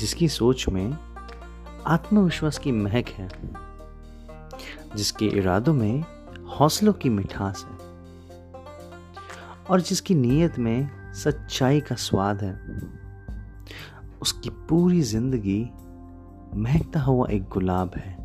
जिसकी सोच में आत्मविश्वास की महक है, जिसके इरादों में हौसलों की मिठास है, और जिसकी नीयत में सच्चाई का स्वाद है, उसकी पूरी ज़िंदगी महकता हुआ एक गुलाब है।